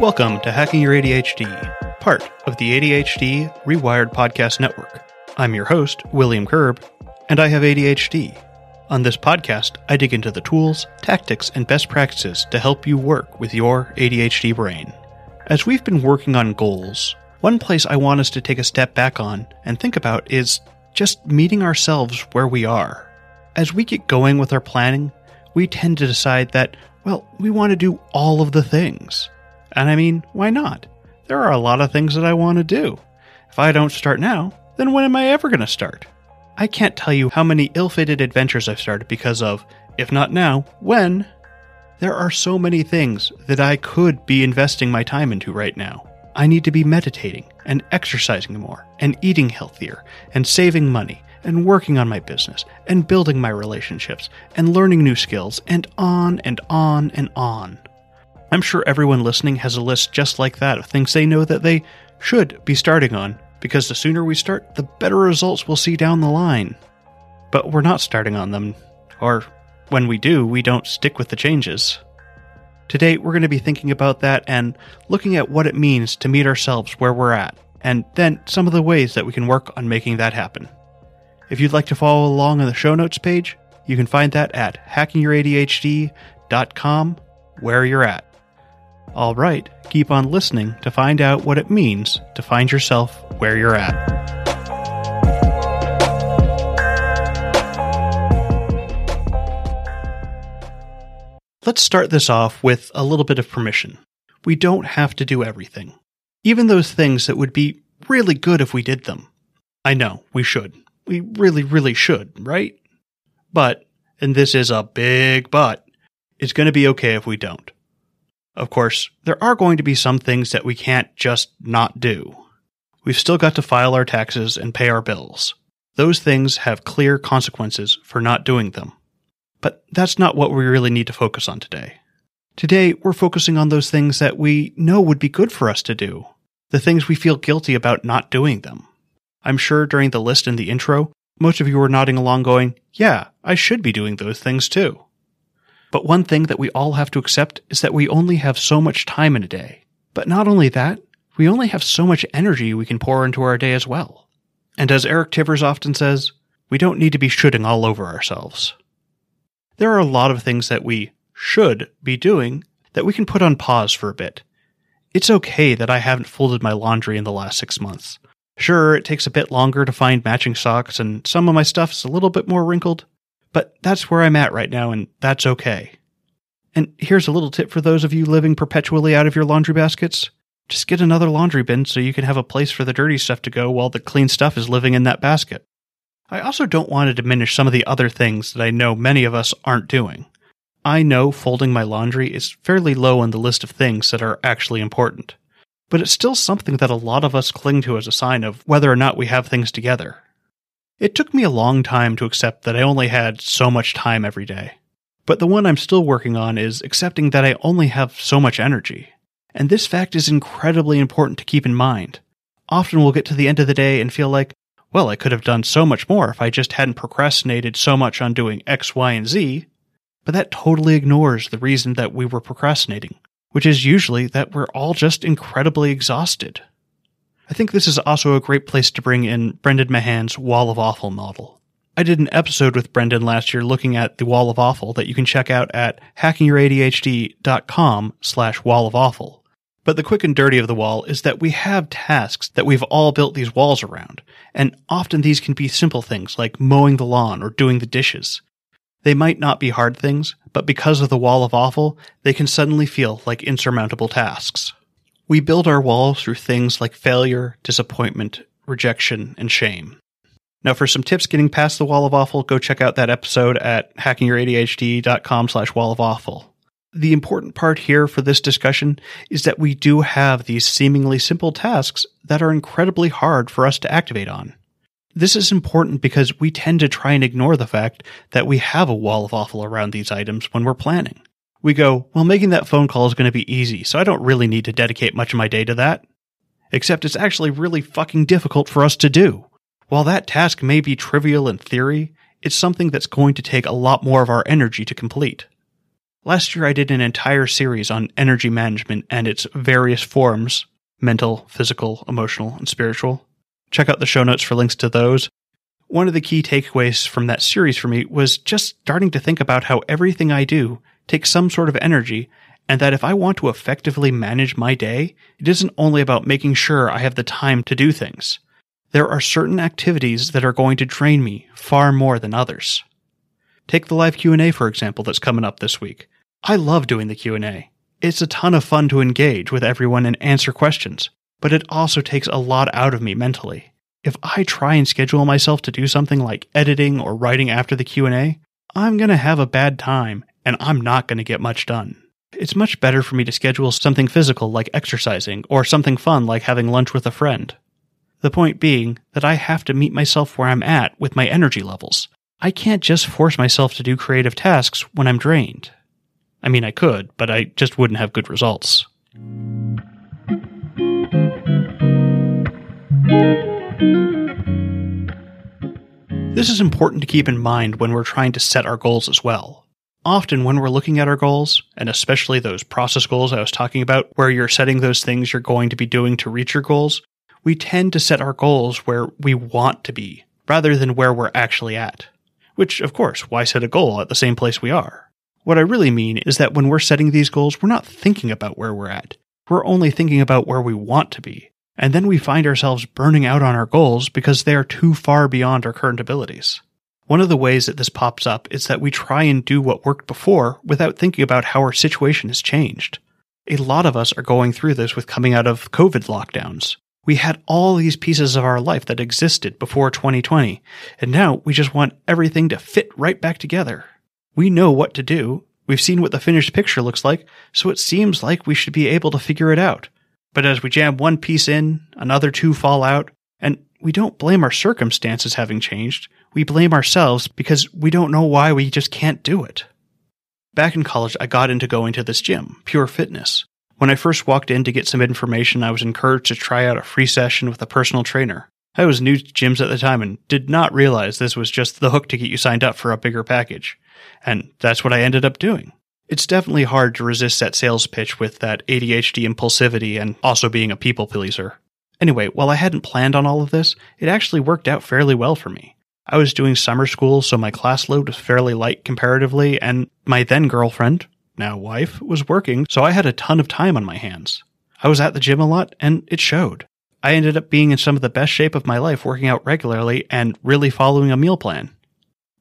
Welcome to Hacking Your ADHD, part of the ADHD Rewired Podcast Network. I'm your host, William Curb, and I have ADHD. On this podcast, I dig into the tools, tactics, and best practices to help you work with your ADHD brain. As we've been working on goals, one place I want us to take a step back on and think about is just meeting ourselves where we are. As we get going with our planning, we tend to decide that, well, we want to do all of the things. And I mean, why not? There are a lot of things that I want to do. If I don't start now, then when am I ever going to start? I can't tell you how many ill fated adventures I've started because of, if not now, when? There are so many things that I could be investing my time into right now. I need to be meditating and exercising more and eating healthier and saving money and working on my business and building my relationships and learning new skills and on and on and on. I'm sure everyone listening has a list just like that of things they know that they should be starting on, because the sooner we start, the better results we'll see down the line. But we're not starting on them, or when we do, we don't stick with the changes. Today, we're going to be thinking about that and looking at what it means to meet ourselves where we're at, and then some of the ways that we can work on making that happen. If you'd like to follow along on the show notes page, you can find that at hackingyourADHD.com, where you're at. All right, keep on listening to find out what it means to find yourself where you're at. Let's start this off with a little bit of permission. We don't have to do everything, even those things that would be really good if we did them. I know, we should. We really, really should, right? But, and this is a big but, it's going to be okay if we don't. Of course, there are going to be some things that we can't just not do. We've still got to file our taxes and pay our bills. Those things have clear consequences for not doing them. But that's not what we really need to focus on today. Today, we're focusing on those things that we know would be good for us to do, the things we feel guilty about not doing them. I'm sure during the list in the intro, most of you were nodding along going, yeah, I should be doing those things too. But one thing that we all have to accept is that we only have so much time in a day. But not only that, we only have so much energy we can pour into our day as well. And as Eric Tivers often says, we don't need to be shoulding all over ourselves. There are a lot of things that we should be doing that we can put on pause for a bit. It's okay that I haven't folded my laundry in the last six months. Sure, it takes a bit longer to find matching socks, and some of my stuff's a little bit more wrinkled, but that's where I'm at right now, and that's okay. And here's a little tip for those of you living perpetually out of your laundry baskets. Just get another laundry bin so you can have a place for the dirty stuff to go while the clean stuff is living in that basket. I also don't want to diminish some of the other things that I know many of us aren't doing. I know folding my laundry is fairly low on the list of things that are actually important, but it's still something that a lot of us cling to as a sign of whether or not we have things together. It took me a long time to accept that I only had so much time every day. But the one I'm still working on is accepting that I only have so much energy. And this fact is incredibly important to keep in mind. Often we'll get to the end of the day and feel like, well, I could have done so much more if I just hadn't procrastinated so much on doing X, Y, and Z. But that totally ignores the reason that we were procrastinating, which is usually that we're all just incredibly exhausted. I think this is also a great place to bring in Brendan Mahan's Wall of Awful model. I did an episode with Brendan last year looking at the Wall of Awful that you can check out at hackingyouradhd.com slash wall of awful. But the quick and dirty of the wall is that we have tasks that we've all built these walls around, and often these can be simple things like mowing the lawn or doing the dishes. They might not be hard things, but because of the wall of awful, they can suddenly feel like insurmountable tasks. We build our walls through things like failure, disappointment, rejection, and shame. Now, for some tips getting past the wall of awful, go check out that episode at hackingyouradhdcom slash wall of awful. The important part here for this discussion is that we do have these seemingly simple tasks that are incredibly hard for us to activate on. This is important because we tend to try and ignore the fact that we have a wall of awful around these items when we're planning we go, well, making that phone call is going to be easy, so I don't really need to dedicate much of my day to that. Except it's actually really fucking difficult for us to do. While that task may be trivial in theory, it's something that's going to take a lot more of our energy to complete. Last year, I did an entire series on energy management and its various forms mental, physical, emotional, and spiritual. Check out the show notes for links to those. One of the key takeaways from that series for me was just starting to think about how everything I do takes some sort of energy, and that if I want to effectively manage my day, it isn't only about making sure I have the time to do things. There are certain activities that are going to drain me far more than others. Take the live Q&A for example that's coming up this week. I love doing the Q&A. It's a ton of fun to engage with everyone and answer questions, but it also takes a lot out of me mentally. If I try and schedule myself to do something like editing or writing after the Q&A, I'm going to have a bad time and I'm not going to get much done. It's much better for me to schedule something physical like exercising or something fun like having lunch with a friend. The point being that I have to meet myself where I'm at with my energy levels. I can't just force myself to do creative tasks when I'm drained. I mean, I could, but I just wouldn't have good results. This is important to keep in mind when we're trying to set our goals as well. Often, when we're looking at our goals, and especially those process goals I was talking about, where you're setting those things you're going to be doing to reach your goals, we tend to set our goals where we want to be rather than where we're actually at. Which, of course, why set a goal at the same place we are? What I really mean is that when we're setting these goals, we're not thinking about where we're at. We're only thinking about where we want to be. And then we find ourselves burning out on our goals because they are too far beyond our current abilities. One of the ways that this pops up is that we try and do what worked before without thinking about how our situation has changed. A lot of us are going through this with coming out of COVID lockdowns. We had all these pieces of our life that existed before 2020, and now we just want everything to fit right back together. We know what to do. We've seen what the finished picture looks like, so it seems like we should be able to figure it out. But as we jam one piece in, another two fall out, and we don't blame our circumstances having changed. We blame ourselves because we don't know why we just can't do it. Back in college, I got into going to this gym, Pure Fitness. When I first walked in to get some information, I was encouraged to try out a free session with a personal trainer. I was new to gyms at the time and did not realize this was just the hook to get you signed up for a bigger package. And that's what I ended up doing. It's definitely hard to resist that sales pitch with that ADHD impulsivity and also being a people pleaser. Anyway, while I hadn't planned on all of this, it actually worked out fairly well for me. I was doing summer school, so my class load was fairly light comparatively, and my then girlfriend, now wife, was working, so I had a ton of time on my hands. I was at the gym a lot, and it showed. I ended up being in some of the best shape of my life working out regularly and really following a meal plan.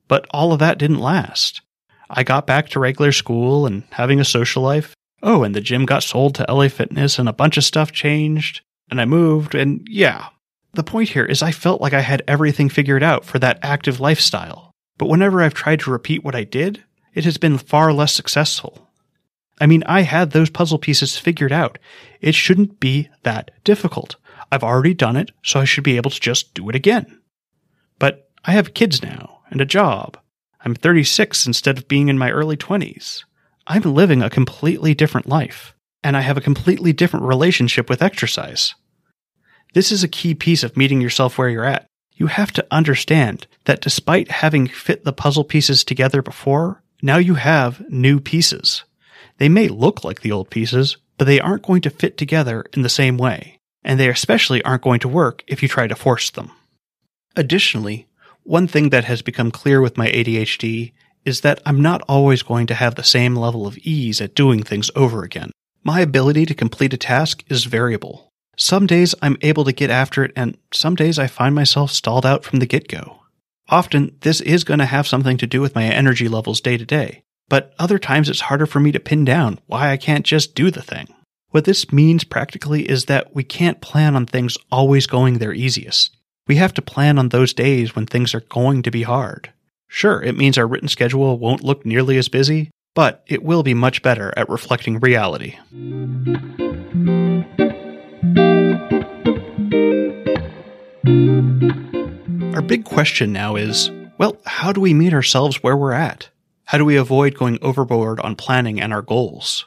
But all of that didn't last. I got back to regular school and having a social life. Oh, and the gym got sold to LA Fitness and a bunch of stuff changed, and I moved, and yeah. The point here is I felt like I had everything figured out for that active lifestyle. But whenever I've tried to repeat what I did, it has been far less successful. I mean, I had those puzzle pieces figured out. It shouldn't be that difficult. I've already done it, so I should be able to just do it again. But I have kids now and a job I'm 36 instead of being in my early 20s. I'm living a completely different life, and I have a completely different relationship with exercise. This is a key piece of meeting yourself where you're at. You have to understand that despite having fit the puzzle pieces together before, now you have new pieces. They may look like the old pieces, but they aren't going to fit together in the same way, and they especially aren't going to work if you try to force them. Additionally, one thing that has become clear with my ADHD is that I'm not always going to have the same level of ease at doing things over again. My ability to complete a task is variable. Some days I'm able to get after it, and some days I find myself stalled out from the get go. Often, this is going to have something to do with my energy levels day to day, but other times it's harder for me to pin down why I can't just do the thing. What this means practically is that we can't plan on things always going their easiest. We have to plan on those days when things are going to be hard. Sure, it means our written schedule won't look nearly as busy, but it will be much better at reflecting reality. Our big question now is well, how do we meet ourselves where we're at? How do we avoid going overboard on planning and our goals?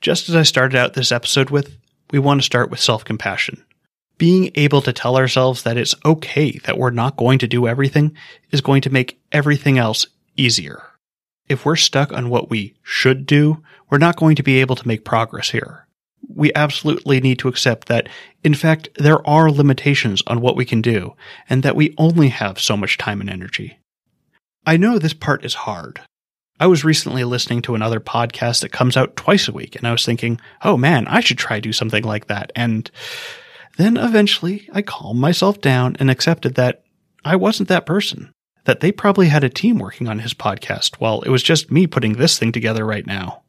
Just as I started out this episode with, we want to start with self compassion being able to tell ourselves that it's okay that we're not going to do everything is going to make everything else easier. If we're stuck on what we should do, we're not going to be able to make progress here. We absolutely need to accept that, in fact, there are limitations on what we can do, and that we only have so much time and energy. I know this part is hard. I was recently listening to another podcast that comes out twice a week, and I was thinking, oh man, I should try to do something like that. And then eventually I calmed myself down and accepted that I wasn't that person, that they probably had a team working on his podcast while it was just me putting this thing together right now.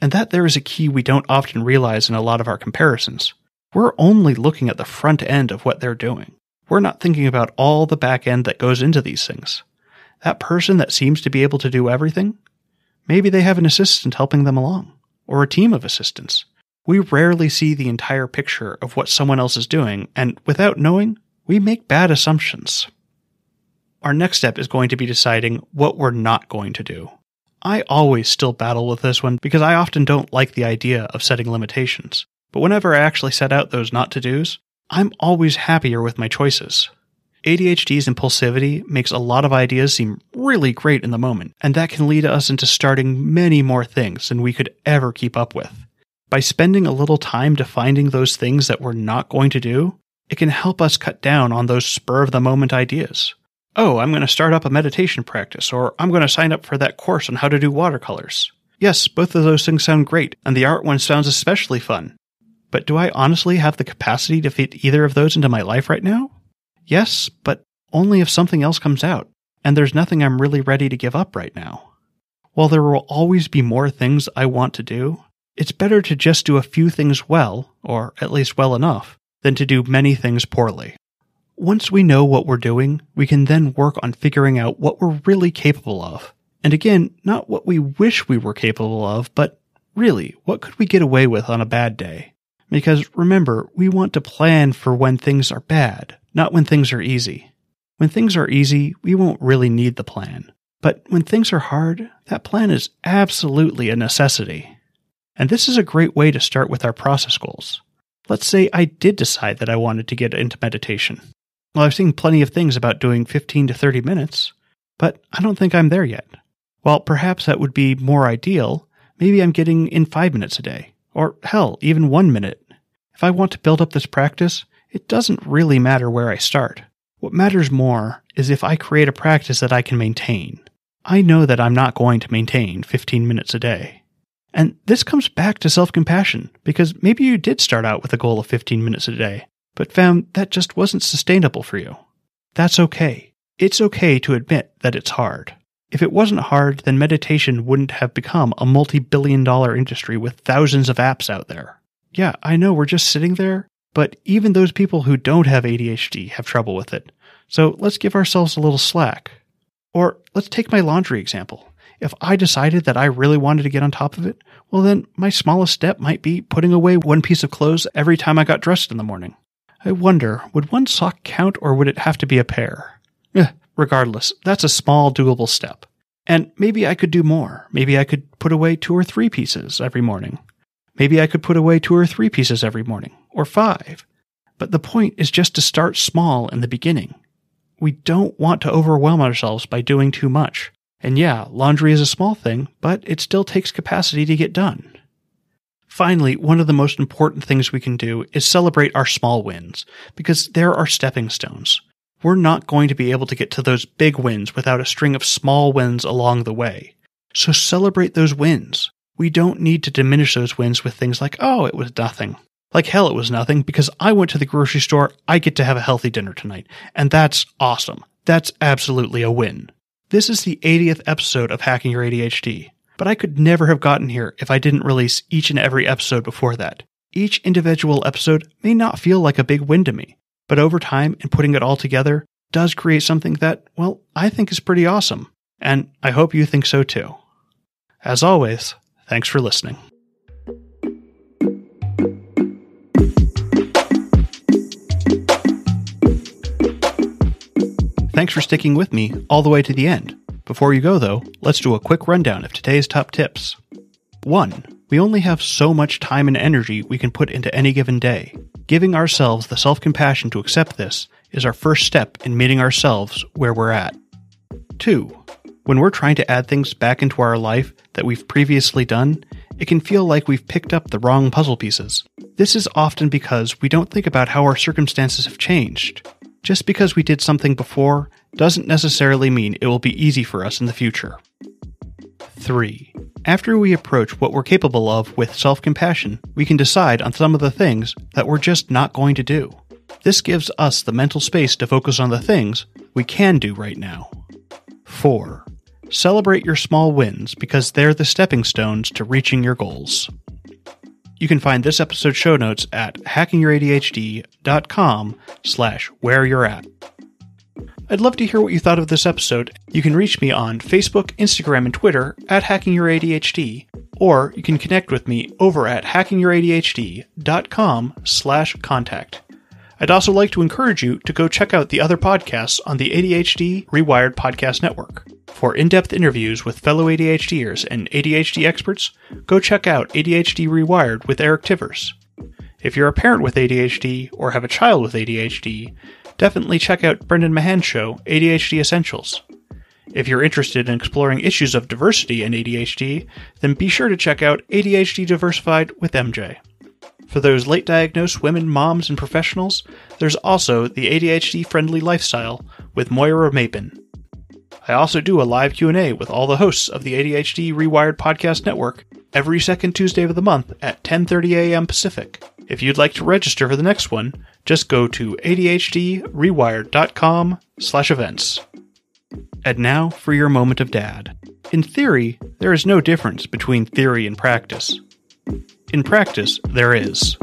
And that there is a key we don't often realize in a lot of our comparisons. We're only looking at the front end of what they're doing. We're not thinking about all the back end that goes into these things. That person that seems to be able to do everything, maybe they have an assistant helping them along, or a team of assistants. We rarely see the entire picture of what someone else is doing, and without knowing, we make bad assumptions. Our next step is going to be deciding what we're not going to do. I always still battle with this one because I often don't like the idea of setting limitations. But whenever I actually set out those not to dos, I'm always happier with my choices. ADHD's impulsivity makes a lot of ideas seem really great in the moment, and that can lead us into starting many more things than we could ever keep up with. By spending a little time defining those things that we're not going to do, it can help us cut down on those spur of the moment ideas. Oh, I'm going to start up a meditation practice, or I'm going to sign up for that course on how to do watercolors. Yes, both of those things sound great, and the art one sounds especially fun. But do I honestly have the capacity to fit either of those into my life right now? Yes, but only if something else comes out, and there's nothing I'm really ready to give up right now. While there will always be more things I want to do, it's better to just do a few things well, or at least well enough, than to do many things poorly. Once we know what we're doing, we can then work on figuring out what we're really capable of. And again, not what we wish we were capable of, but really, what could we get away with on a bad day? Because remember, we want to plan for when things are bad, not when things are easy. When things are easy, we won't really need the plan. But when things are hard, that plan is absolutely a necessity. And this is a great way to start with our process goals. Let's say I did decide that I wanted to get into meditation. Well, I've seen plenty of things about doing 15 to 30 minutes, but I don't think I'm there yet. While perhaps that would be more ideal, maybe I'm getting in five minutes a day, or hell, even one minute. If I want to build up this practice, it doesn't really matter where I start. What matters more is if I create a practice that I can maintain. I know that I'm not going to maintain 15 minutes a day. And this comes back to self compassion, because maybe you did start out with a goal of 15 minutes a day, but found that just wasn't sustainable for you. That's okay. It's okay to admit that it's hard. If it wasn't hard, then meditation wouldn't have become a multi billion dollar industry with thousands of apps out there. Yeah, I know we're just sitting there but even those people who don't have ADHD have trouble with it. So let's give ourselves a little slack. Or let's take my laundry example. If I decided that I really wanted to get on top of it, well, then my smallest step might be putting away one piece of clothes every time I got dressed in the morning. I wonder, would one sock count or would it have to be a pair? Eh, regardless, that's a small, doable step. And maybe I could do more. Maybe I could put away two or three pieces every morning. Maybe I could put away two or three pieces every morning, or five. But the point is just to start small in the beginning. We don't want to overwhelm ourselves by doing too much. And yeah, laundry is a small thing, but it still takes capacity to get done. Finally, one of the most important things we can do is celebrate our small wins, because there are stepping stones. We're not going to be able to get to those big wins without a string of small wins along the way. So celebrate those wins. We don't need to diminish those wins with things like, oh, it was nothing. Like hell, it was nothing because I went to the grocery store. I get to have a healthy dinner tonight. And that's awesome. That's absolutely a win. This is the 80th episode of Hacking Your ADHD, but I could never have gotten here if I didn't release each and every episode before that. Each individual episode may not feel like a big win to me, but over time and putting it all together does create something that, well, I think is pretty awesome. And I hope you think so too. As always, Thanks for listening. Thanks for sticking with me all the way to the end. Before you go, though, let's do a quick rundown of today's top tips. 1. We only have so much time and energy we can put into any given day. Giving ourselves the self compassion to accept this is our first step in meeting ourselves where we're at. 2. When we're trying to add things back into our life that we've previously done, it can feel like we've picked up the wrong puzzle pieces. This is often because we don't think about how our circumstances have changed. Just because we did something before doesn't necessarily mean it will be easy for us in the future. 3. After we approach what we're capable of with self compassion, we can decide on some of the things that we're just not going to do. This gives us the mental space to focus on the things we can do right now. 4. Celebrate your small wins because they're the stepping stones to reaching your goals. You can find this episode's show notes at hackingyourADHD.com slash where you're at. I'd love to hear what you thought of this episode. You can reach me on Facebook, Instagram, and Twitter at hackingyouradhd, or you can connect with me over at hackingyouradhd.com slash contact. I'd also like to encourage you to go check out the other podcasts on the ADHD Rewired Podcast Network. For in depth interviews with fellow ADHDers and ADHD experts, go check out ADHD Rewired with Eric Tivers. If you're a parent with ADHD or have a child with ADHD, definitely check out Brendan Mahan's show, ADHD Essentials. If you're interested in exploring issues of diversity in ADHD, then be sure to check out ADHD Diversified with MJ. For those late diagnosed women, moms, and professionals, there's also the ADHD Friendly Lifestyle with Moira Maybin. I also do a live Q&A with all the hosts of the ADHD Rewired Podcast Network every second Tuesday of the month at 10:30 a.m. Pacific. If you'd like to register for the next one, just go to adhdrewired.com slash events. And now for your moment of dad. In theory, there is no difference between theory and practice. In practice, there is.